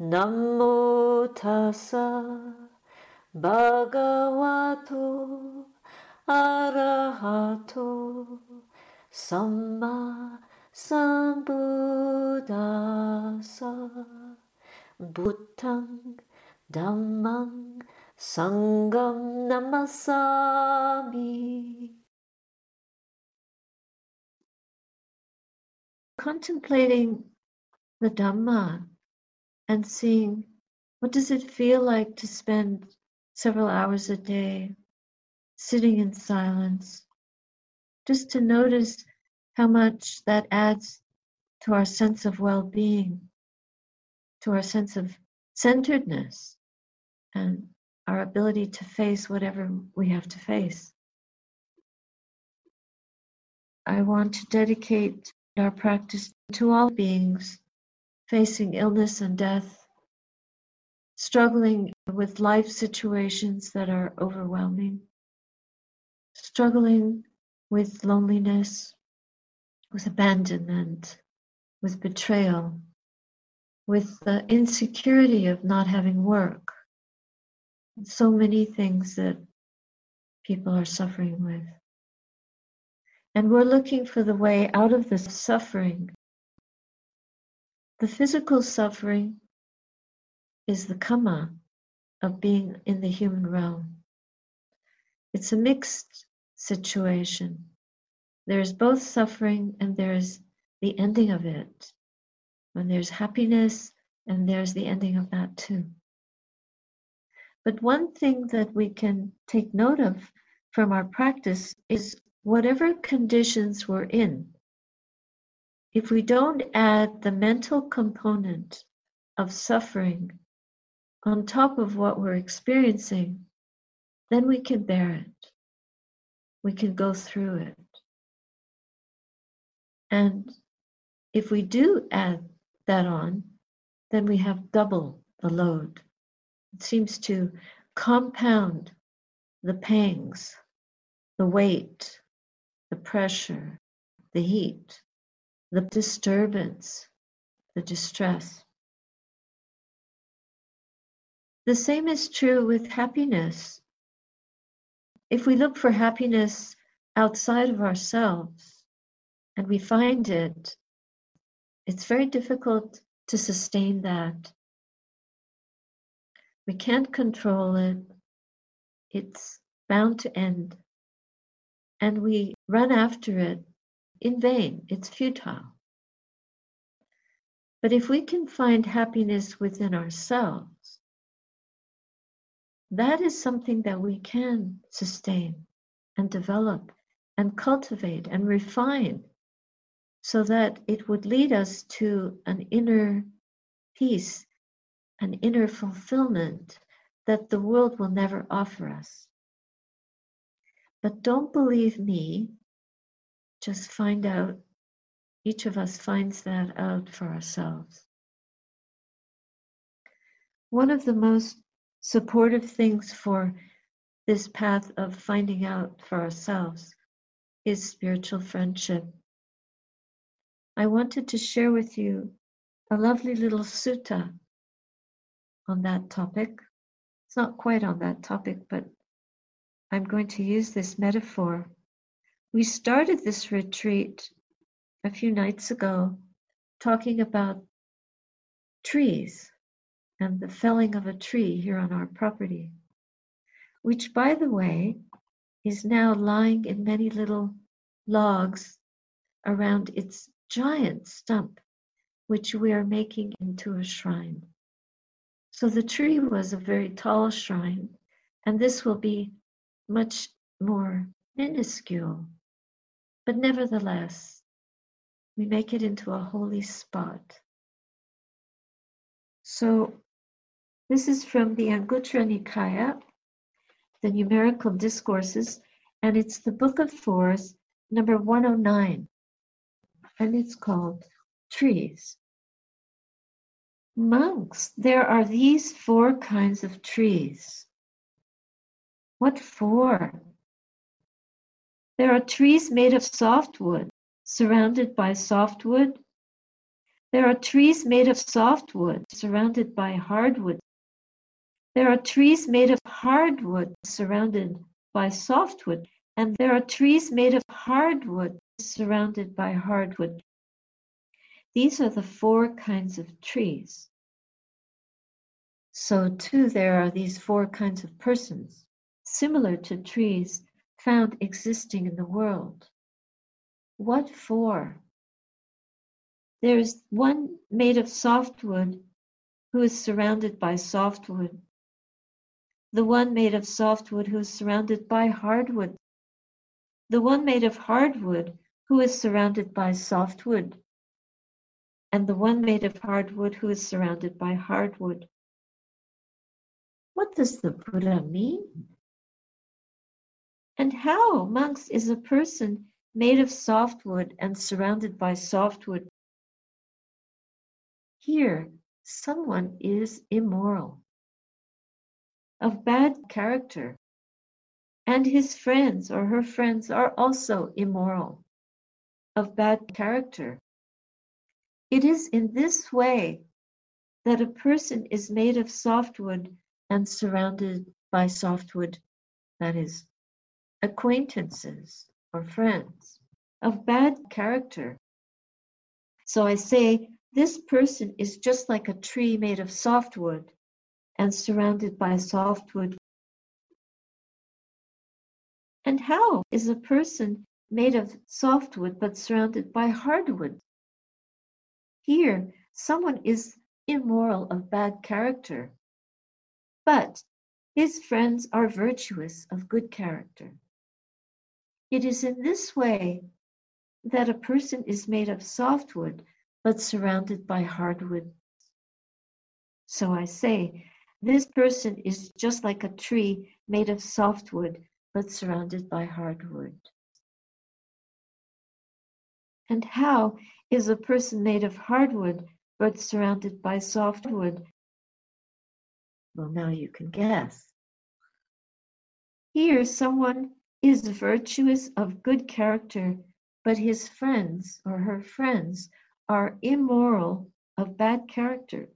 Namo tassa bhagavato arahato samma sambuddhassa buddhang dhammang sangham namasami. Contemplating the dhamma and seeing what does it feel like to spend several hours a day sitting in silence just to notice how much that adds to our sense of well-being to our sense of centeredness and our ability to face whatever we have to face. I want to dedicate our practice to all beings facing illness and death, struggling with life situations that are overwhelming, struggling with loneliness, with abandonment, with betrayal, with the insecurity of not having work, so many things that people are suffering with. And we're looking for the way out of this suffering the physical suffering is the karma of being in the human realm. It's a mixed situation. There's both suffering and there's the ending of it. When there's happiness, and there's the ending of that too. But one thing that we can take note of from our practice is whatever conditions we're in, if we don't add the mental component of suffering on top of what we're experiencing, then we can bear it. We can go through it. And if we do add that on, then we have double the load. It seems to compound the pangs, the weight, the pressure, the heat the disturbance, the distress. The same is true with happiness. If we look for happiness outside of ourselves and we find it, it's very difficult to sustain that. We can't control it, it's bound to end. And we run after it in vain, it's futile. But if we can find happiness within ourselves, that is something that we can sustain and develop and cultivate and refine so that it would lead us to an inner peace, an inner fulfillment that the world will never offer us. But don't believe me just find out, each of us finds that out for ourselves. One of the most supportive things for this path of finding out for ourselves is spiritual friendship. I wanted to share with you a lovely little sutta on that topic. It's not quite on that topic, but I'm going to use this metaphor we started this retreat a few nights ago talking about trees and the felling of a tree here on our property, which, by the way, is now lying in many little logs around its giant stump, which we are making into a shrine. So the tree was a very tall shrine, and this will be much more minuscule but nevertheless, we make it into a holy spot. So This is from the Anguttara Nikaya, the Numerical Discourses, and it's the Book of Fours, number 109, and it's called Trees. Monks, there are these four kinds of trees. What four? There are trees made of softwood, surrounded by softwood. There are trees made of softwood, surrounded by hardwood. There are trees made of hardwood, surrounded by softwood. And there are trees made of hardwood, surrounded by hardwood. These are the four kinds of trees. So, too, there are these four kinds of persons, similar to trees found existing in the world. What four? There is one made of softwood who is surrounded by softwood, the one made of softwood who is surrounded by hardwood, the one made of hardwood who is surrounded by softwood, and the one made of hardwood who is surrounded by hardwood. What does the Buddha mean? And how, monks, is a person made of softwood and surrounded by softwood? Here, someone is immoral, of bad character, and his friends or her friends are also immoral, of bad character. It is in this way that a person is made of softwood and surrounded by softwood, that is, acquaintances or friends of bad character. So I say, this person is just like a tree made of softwood and surrounded by softwood. And how is a person made of softwood but surrounded by hardwood? Here, someone is immoral of bad character, but his friends are virtuous of good character. It is in this way that a person is made of softwood but surrounded by hardwood. So I say, this person is just like a tree made of softwood but surrounded by hardwood. And how is a person made of hardwood but surrounded by softwood? Well, now you can guess. Here, someone is virtuous of good character, but his friends or her friends are immoral of bad character.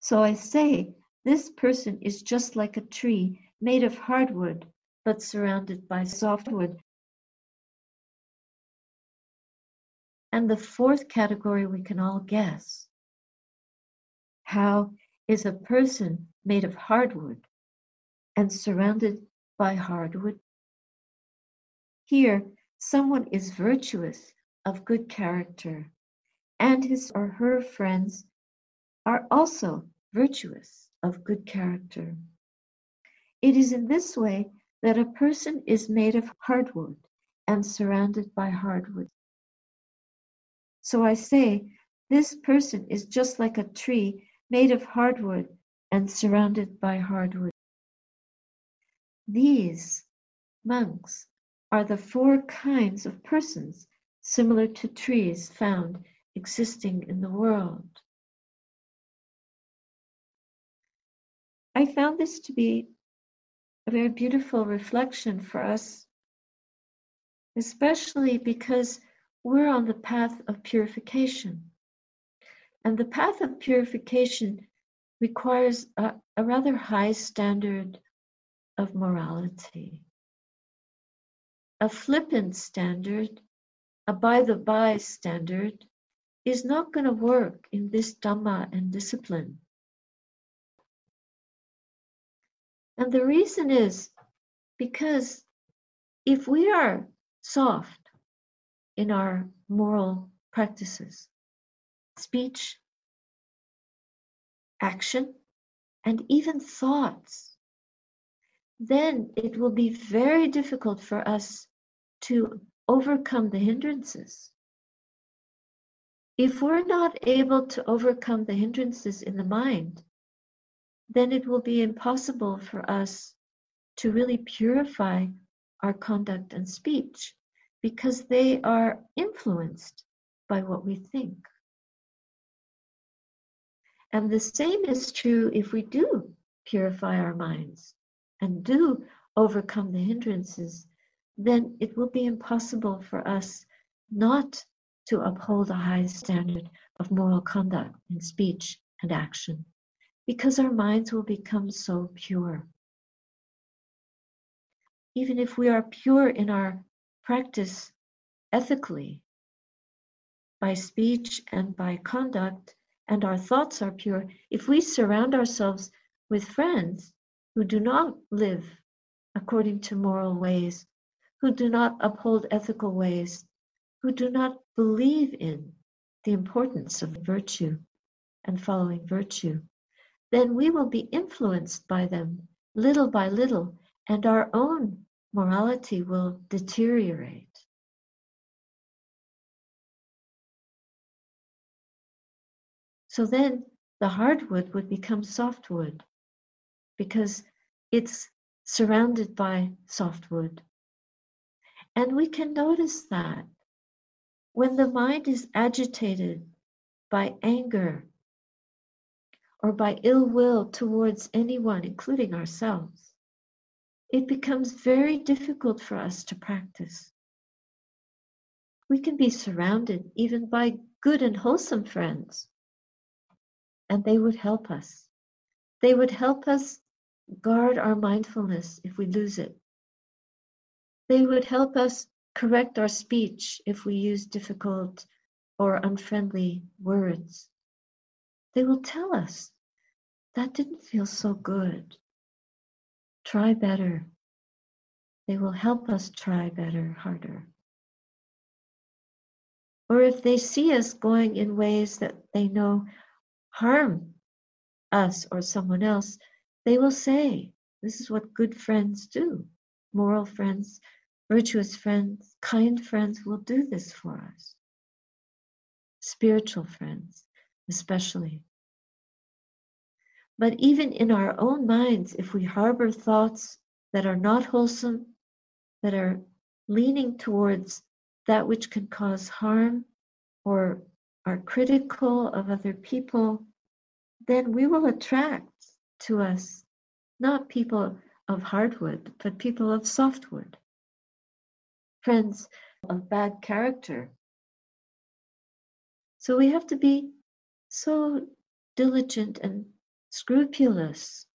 So I say, this person is just like a tree made of hardwood, but surrounded by softwood. And the fourth category we can all guess. How is a person made of hardwood and surrounded by hardwood? Here, someone is virtuous of good character, and his or her friends are also virtuous of good character. It is in this way that a person is made of hardwood and surrounded by hardwood. So I say, this person is just like a tree made of hardwood and surrounded by hardwood. These monks are the four kinds of persons similar to trees found existing in the world. I found this to be a very beautiful reflection for us, especially because we're on the path of purification. And the path of purification requires a, a rather high standard of morality. A flippant standard, a by the by standard, is not going to work in this Dhamma and discipline. And the reason is because if we are soft in our moral practices, speech, action, and even thoughts, then it will be very difficult for us to overcome the hindrances. if we're not able to overcome the hindrances in the mind, then it will be impossible for us to really purify our conduct and speech because they are influenced by what we think. And the same is true if we do purify our minds and do overcome the hindrances, then it will be impossible for us not to uphold a high standard of moral conduct in speech and action because our minds will become so pure. Even if we are pure in our practice ethically, by speech and by conduct, and our thoughts are pure, if we surround ourselves with friends who do not live according to moral ways, who do not uphold ethical ways, who do not believe in the importance of virtue and following virtue, then we will be influenced by them little by little, and our own morality will deteriorate. So then the hardwood would become softwood because it's surrounded by softwood. And we can notice that when the mind is agitated by anger or by ill will towards anyone, including ourselves, it becomes very difficult for us to practice. We can be surrounded even by good and wholesome friends, and they would help us. They would help us guard our mindfulness if we lose it. They would help us correct our speech if we use difficult or unfriendly words. They will tell us that didn't feel so good. Try better. They will help us try better, harder. Or if they see us going in ways that they know harm us or someone else, they will say, This is what good friends do. Moral friends, virtuous friends, kind friends will do this for us. Spiritual friends, especially. But even in our own minds, if we harbor thoughts that are not wholesome, that are leaning towards that which can cause harm or are critical of other people, then we will attract to us not people of hardwood, but people of softwood. Friends of bad character. So we have to be so diligent and scrupulous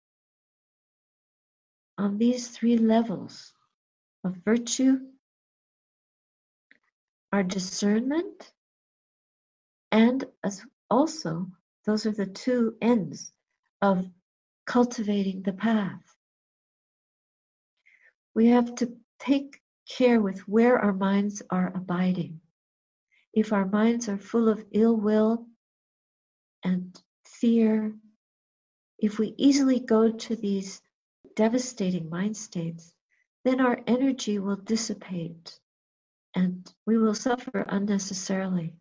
on these three levels of virtue, our discernment, and as also those are the two ends of cultivating the path. We have to take care with where our minds are abiding. If our minds are full of ill will and fear if we easily go to these devastating mind states, then our energy will dissipate and we will suffer unnecessarily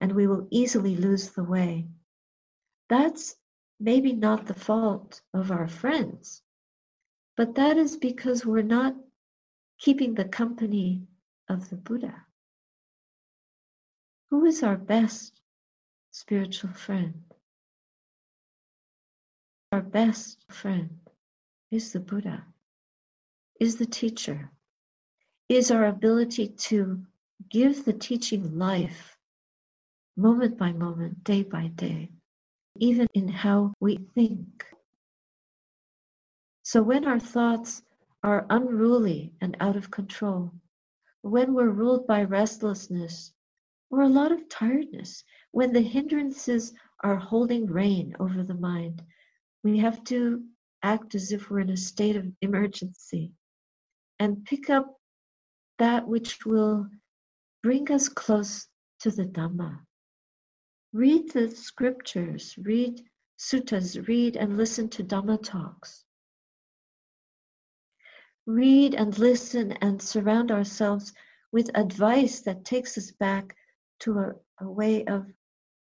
and we will easily lose the way. That's maybe not the fault of our friends, but that is because we're not keeping the company of the Buddha. Who is our best spiritual friend? Our best friend is the Buddha, is the teacher, is our ability to give the teaching life moment by moment, day by day, even in how we think. So when our thoughts are unruly and out of control, when we're ruled by restlessness or a lot of tiredness, when the hindrances are holding reign over the mind, we have to act as if we're in a state of emergency and pick up that which will bring us close to the Dhamma. Read the scriptures, read suttas, read and listen to Dhamma talks. Read and listen and surround ourselves with advice that takes us back to a, a way of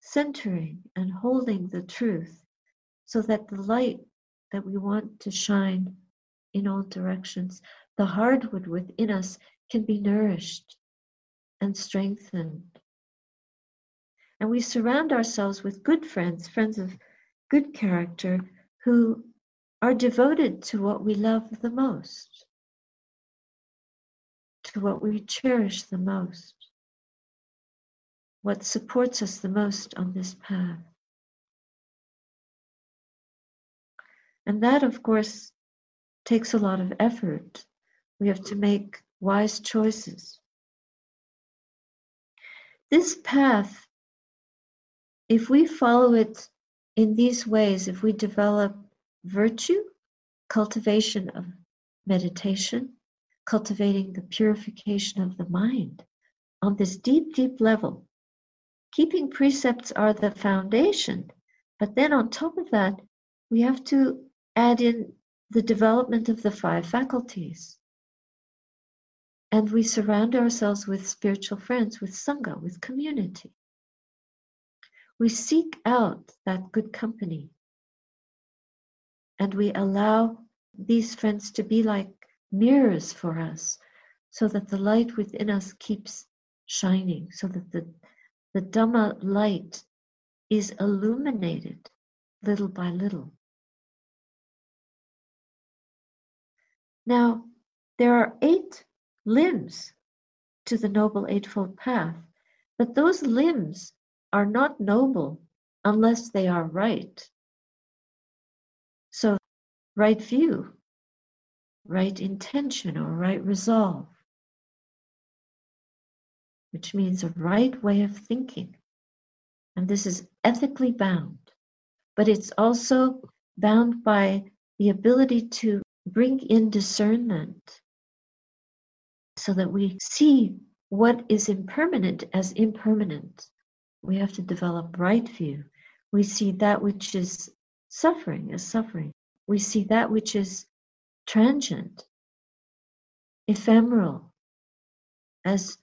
centering and holding the truth so that the light that we want to shine in all directions, the hardwood within us can be nourished and strengthened. And we surround ourselves with good friends, friends of good character, who are devoted to what we love the most, to what we cherish the most, what supports us the most on this path. And that, of course, takes a lot of effort. We have to make wise choices. This path, if we follow it in these ways, if we develop virtue, cultivation of meditation, cultivating the purification of the mind on this deep, deep level, keeping precepts are the foundation. But then on top of that, we have to add in the development of the five faculties. And we surround ourselves with spiritual friends, with Sangha, with community. We seek out that good company. And we allow these friends to be like mirrors for us so that the light within us keeps shining, so that the, the Dhamma light is illuminated little by little. Now, there are eight limbs to the Noble Eightfold Path, but those limbs are not noble unless they are right. So, right view, right intention, or right resolve, which means a right way of thinking. And this is ethically bound, but it's also bound by the ability to bring in discernment so that we see what is impermanent as impermanent. We have to develop right view. We see that which is suffering as suffering. We see that which is transient, ephemeral, as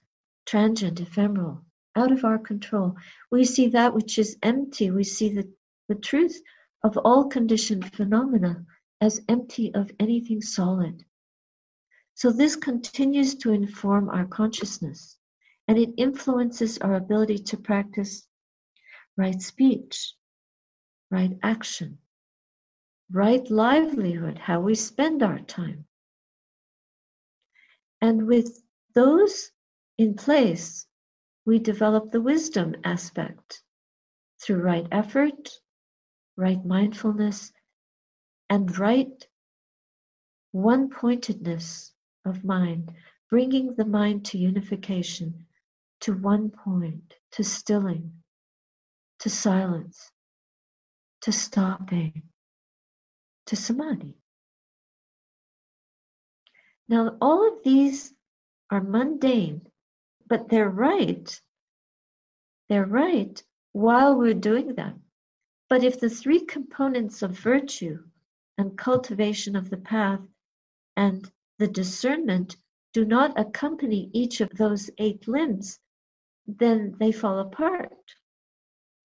transient, ephemeral, out of our control. We see that which is empty. We see the, the truth of all conditioned phenomena as empty of anything solid. So this continues to inform our consciousness and it influences our ability to practice right speech, right action, right livelihood, how we spend our time. And with those in place, we develop the wisdom aspect through right effort, right mindfulness, and right one pointedness of mind, bringing the mind to unification, to one point, to stilling, to silence, to stopping, to samadhi. Now, all of these are mundane, but they're right. They're right while we're doing them. But if the three components of virtue and cultivation of the path and the discernment do not accompany each of those eight limbs, then they fall apart.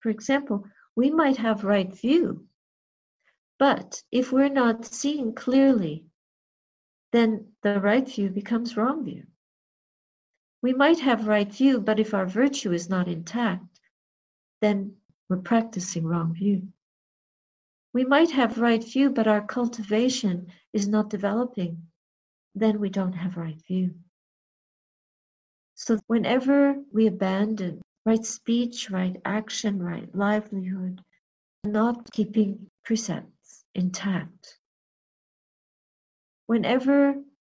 For example, we might have right view, but if we're not seeing clearly, then the right view becomes wrong view. We might have right view, but if our virtue is not intact, then we're practicing wrong view. We might have right view, but our cultivation is not developing. Then we don't have right view. So whenever we abandon right speech, right action, right livelihood, not keeping precepts intact, whenever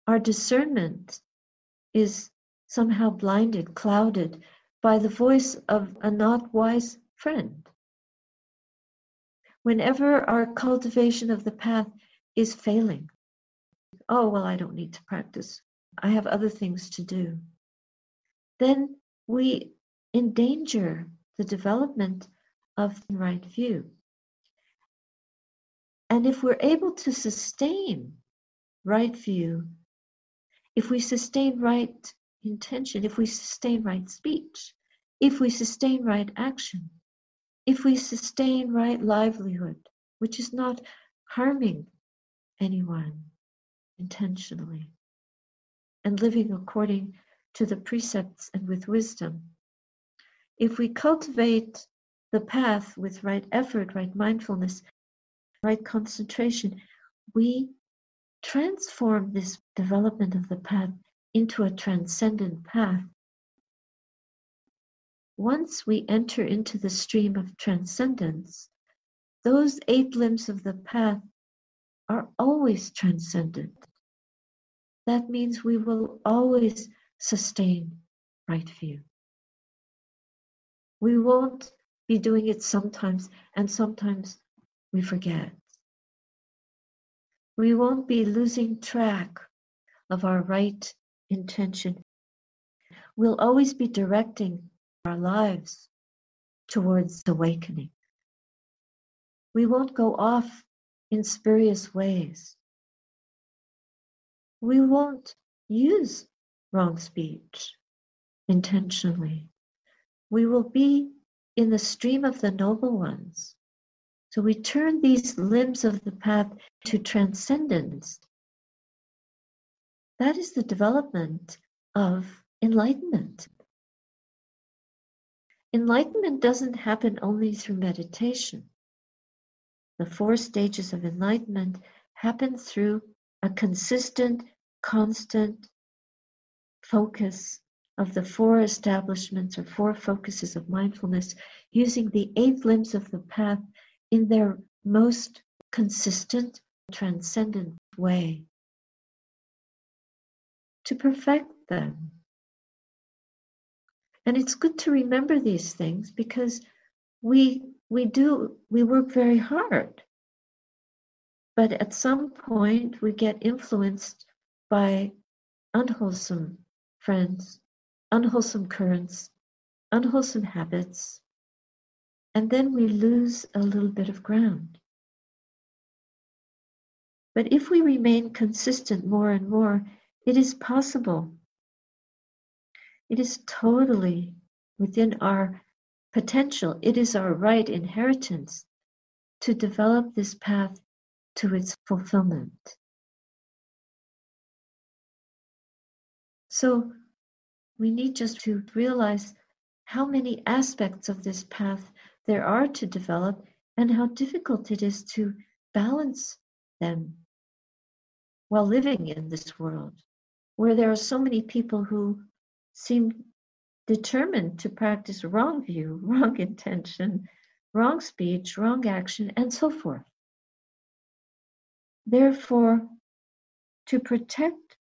our discernment is somehow blinded, clouded by the voice of a not wise friend, whenever our cultivation of the path is failing. Oh, well, I don't need to practice. I have other things to do. Then we endanger the development of the right view. And if we're able to sustain right view, if we sustain right intention, if we sustain right speech, if we sustain right action, if we sustain right livelihood, which is not harming anyone intentionally, and living according to the precepts and with wisdom, if we cultivate the path with right effort, right mindfulness, right concentration, we transform this development of the path into a transcendent path. Once we enter into the stream of transcendence, those eight limbs of the path are always transcendent. That means we will always sustain right view. We won't be doing it sometimes, and sometimes we forget. We won't be losing track of our right intention. We'll always be directing our lives towards awakening. We won't go off in spurious ways. We won't use wrong speech intentionally. We will be in the stream of the noble ones. So we turn these limbs of the path to transcendence. That is the development of enlightenment. Enlightenment doesn't happen only through meditation. The four stages of enlightenment happen through a consistent, constant focus of the four establishments or four focuses of mindfulness using the eight limbs of the path in their most consistent, transcendent way to perfect them. And it's good to remember these things because we we do we work very hard. But at some point we get influenced by unwholesome friends, unwholesome currents, unwholesome habits, and then we lose a little bit of ground. But if we remain consistent more and more, it is possible. It is totally within our potential. It is our right inheritance to develop this path to its fulfillment. So we need just to realize how many aspects of this path there are to develop and how difficult it is to balance them while living in this world where there are so many people who seem determined to practice wrong view, wrong intention, wrong speech, wrong action, and so forth. Therefore, to protect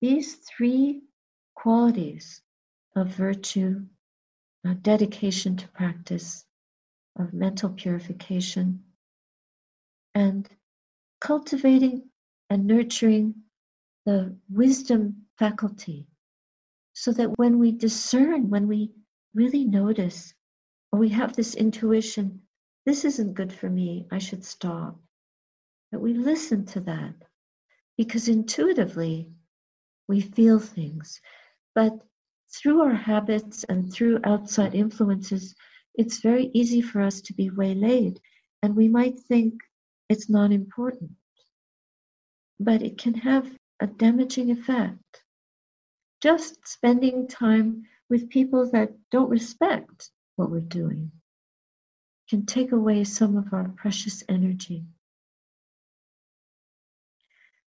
these three qualities of virtue, dedication to practice, of mental purification, and cultivating and nurturing the wisdom faculty so that when we discern, when we really notice, or we have this intuition, this isn't good for me, I should stop, that we listen to that because intuitively we feel things. But through our habits and through outside influences, it's very easy for us to be waylaid and we might think it's not important. But it can have a damaging effect. Just spending time with people that don't respect what we're doing can take away some of our precious energy.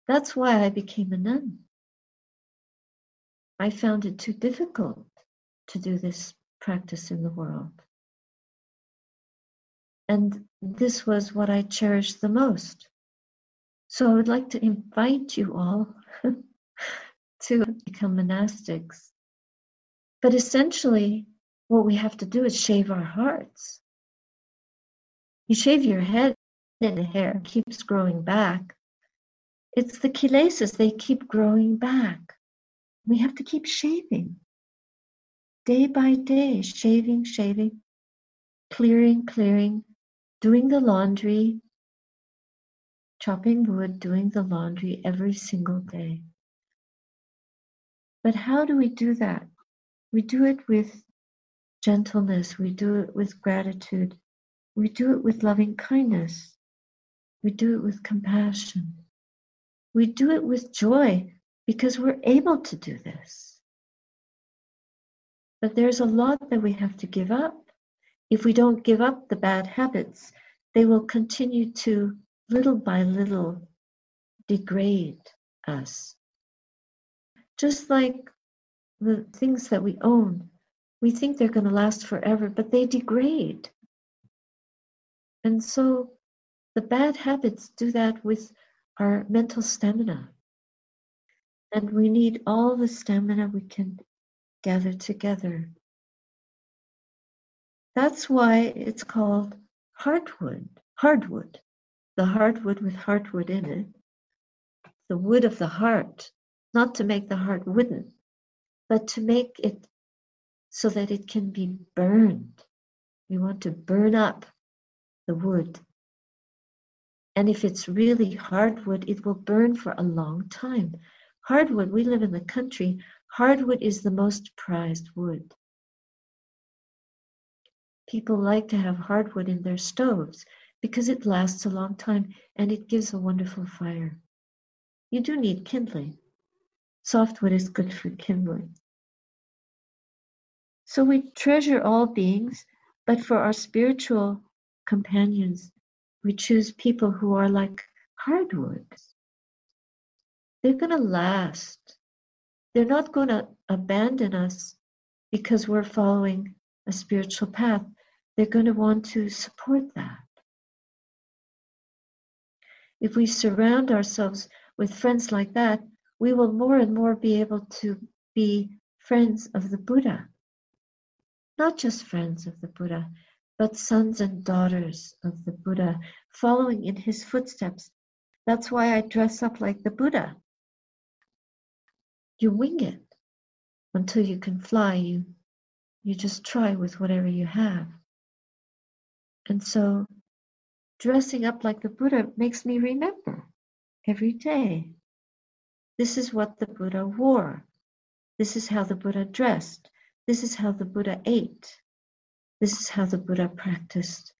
That's why I became a nun. I found it too difficult to do this practice in the world. And this was what I cherished the most. So I would like to invite you all to become monastics. But essentially, what we have to do is shave our hearts. You shave your head and the hair keeps growing back. It's the kilesas, they keep growing back. We have to keep shaving. Day by day, shaving, shaving, clearing, clearing, doing the laundry, chopping wood, doing the laundry every single day. But how do we do that? We do it with gentleness, we do it with gratitude, We do it with loving kindness. We do it with compassion. We do it with joy because we're able to do this. But there's a lot that we have to give up. If we don't give up the bad habits, they will continue to, little by little, degrade us. Just like the things that we own, we think they're going to last forever, but they degrade. And so the bad habits do that with our mental stamina. And we need all the stamina we can gather together. That's why it's called heartwood, hardwood, the hardwood with heartwood in it, the wood of the heart, not to make the heart wooden, but to make it so that it can be burned. We want to burn up the wood and if it's really hardwood, it will burn for a long time. Hardwood, we live in the country, hardwood is the most prized wood. People like to have hardwood in their stoves because it lasts a long time and it gives a wonderful fire. You do need kindling. Softwood is good for kindling. So we treasure all beings, but for our spiritual companions, we choose people who are like hardwoods. They're going to last. They're not going to abandon us because we're following a spiritual path. They're going to want to support that. If we surround ourselves with friends like that, we will more and more be able to be friends of the Buddha. Not just friends of the Buddha, but sons and daughters of the Buddha, following in his footsteps. That's why I dress up like the Buddha. You wing it until you can fly. You, you just try with whatever you have. And so dressing up like the Buddha makes me remember every day. This is what the Buddha wore. This is how the Buddha dressed. This is how the Buddha ate. This is how the Buddha practiced.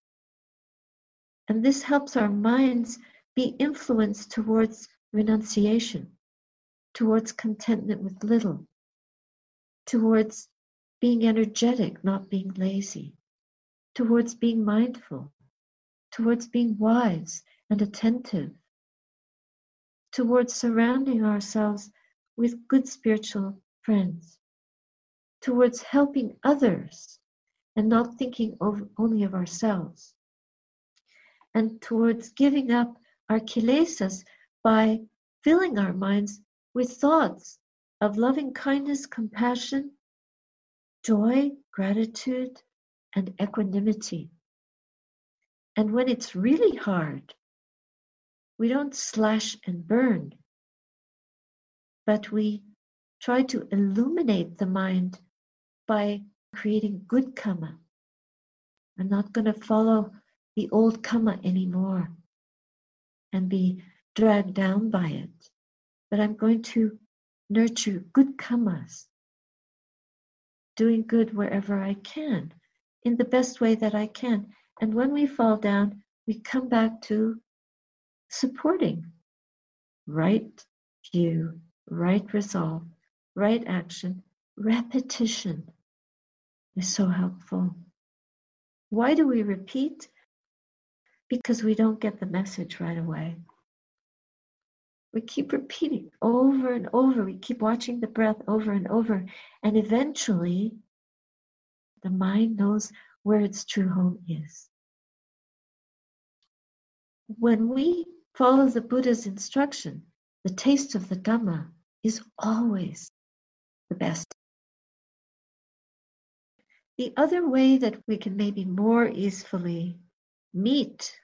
And this helps our minds be influenced towards renunciation, towards contentment with little, towards being energetic, not being lazy, towards being mindful, towards being wise and attentive, towards surrounding ourselves with good spiritual friends, towards helping others and not thinking of, only of ourselves. And towards giving up our kilesas by filling our minds with thoughts of loving kindness, compassion, joy, gratitude, and equanimity. And when it's really hard, we don't slash and burn, but we try to illuminate the mind by creating good karma. I'm not going to follow the old karma anymore and be dragged down by it, but I'm going to nurture good karmas, doing good wherever I can, in the best way that I can. And when we fall down, we come back to supporting right view, right resolve, right action, repetition is so helpful. Why do we repeat? Because we don't get the message right away. We keep repeating over and over. We keep watching the breath over and over. And eventually, the mind knows where its true home is. When we follow the Buddha's instruction, the taste of the Dhamma is always the best. The other way that we can maybe more easily meet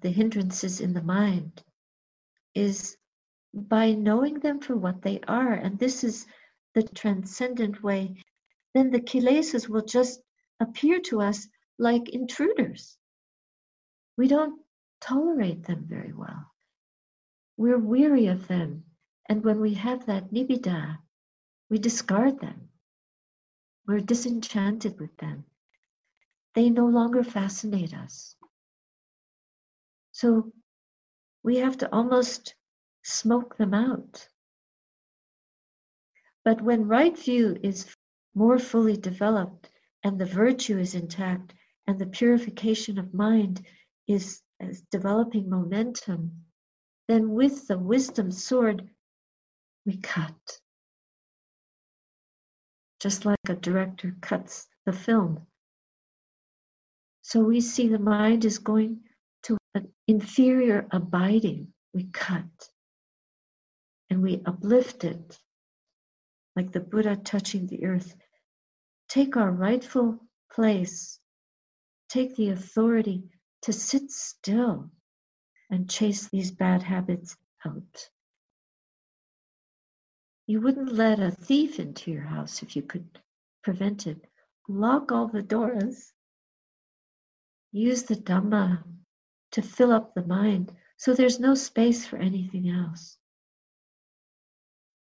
the hindrances in the mind is by knowing them for what they are. And this is the transcendent way. Then the kilesas will just appear to us like intruders. We don't tolerate them very well. We're weary of them. And when we have that nibbida, we discard them. We're disenchanted with them. They no longer fascinate us. So we have to almost smoke them out. But when right view is more fully developed and the virtue is intact and the purification of mind is, is developing momentum, then with the wisdom sword, we cut. Just like a director cuts the film. So we see the mind is going to an inferior abiding. We cut and we uplift it like the Buddha touching the earth. Take our rightful place, take the authority to sit still and chase these bad habits out. You wouldn't let a thief into your house if you could prevent it. Lock all the doors. Use the Dhamma to fill up the mind so there's no space for anything else.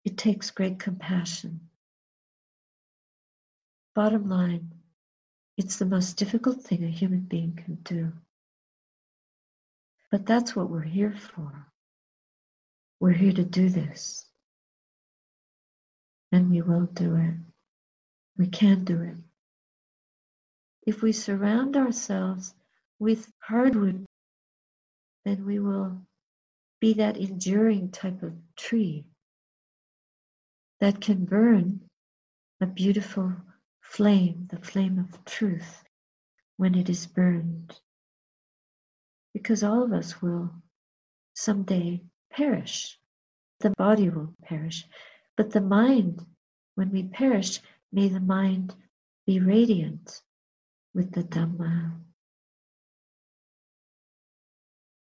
It takes great compassion. Bottom line, it's the most difficult thing a human being can do. But that's what we're here for. We're here to do this. And we will do it. We can do it. If we surround ourselves with hardwood, then we will be that enduring type of tree that can burn a beautiful flame, the flame of truth, when it is burned. Because all of us will someday perish. The body will perish. But the mind, when we perish, may the mind be radiant with the Dhamma.